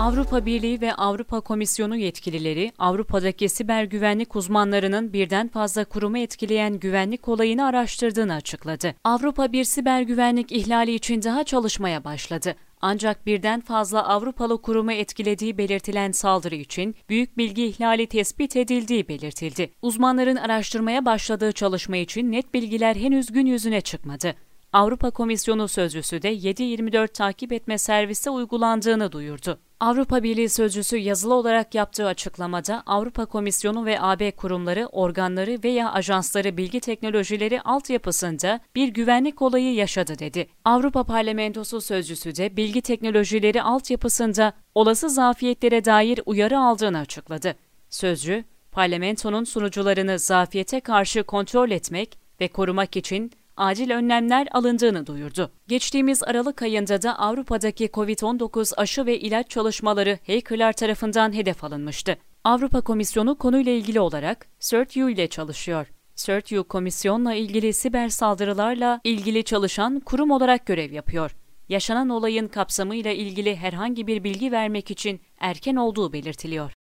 Avrupa Birliği ve Avrupa Komisyonu yetkilileri Avrupa'daki siber güvenlik uzmanlarının birden fazla kurumu etkileyen güvenlik olayını araştırdığını açıkladı. Avrupa bir siber güvenlik ihlali için daha çalışmaya başladı. Ancak birden fazla Avrupalı kurumu etkilediği belirtilen saldırı için büyük bilgi ihlali tespit edildiği belirtildi. Uzmanların araştırmaya başladığı çalışma için net bilgiler henüz gün yüzüne çıkmadı. Avrupa Komisyonu sözcüsü de 7-24 takip etme servisi uygulandığını duyurdu. Avrupa Birliği sözcüsü yazılı olarak yaptığı açıklamada Avrupa Komisyonu ve AB kurumları, organları veya ajansları bilgi teknolojileri altyapısında bir güvenlik olayı yaşadı dedi. Avrupa Parlamentosu sözcüsü de bilgi teknolojileri altyapısında olası zafiyetlere dair uyarı aldığını açıkladı. Sözcü, parlamentonun sunucularını zafiyete karşı kontrol etmek ve korumak için acil önlemler alındığını duyurdu. Geçtiğimiz Aralık ayında da Avrupa'daki COVID-19 aşı ve ilaç çalışmaları hackerlar tarafından hedef alınmıştı. Avrupa Komisyonu konuyla ilgili olarak CERT-U ile çalışıyor. CERT-U komisyonla ilgili siber saldırılarla ilgili çalışan kurum olarak görev yapıyor. Yaşanan olayın kapsamıyla ilgili herhangi bir bilgi vermek için erken olduğu belirtiliyor.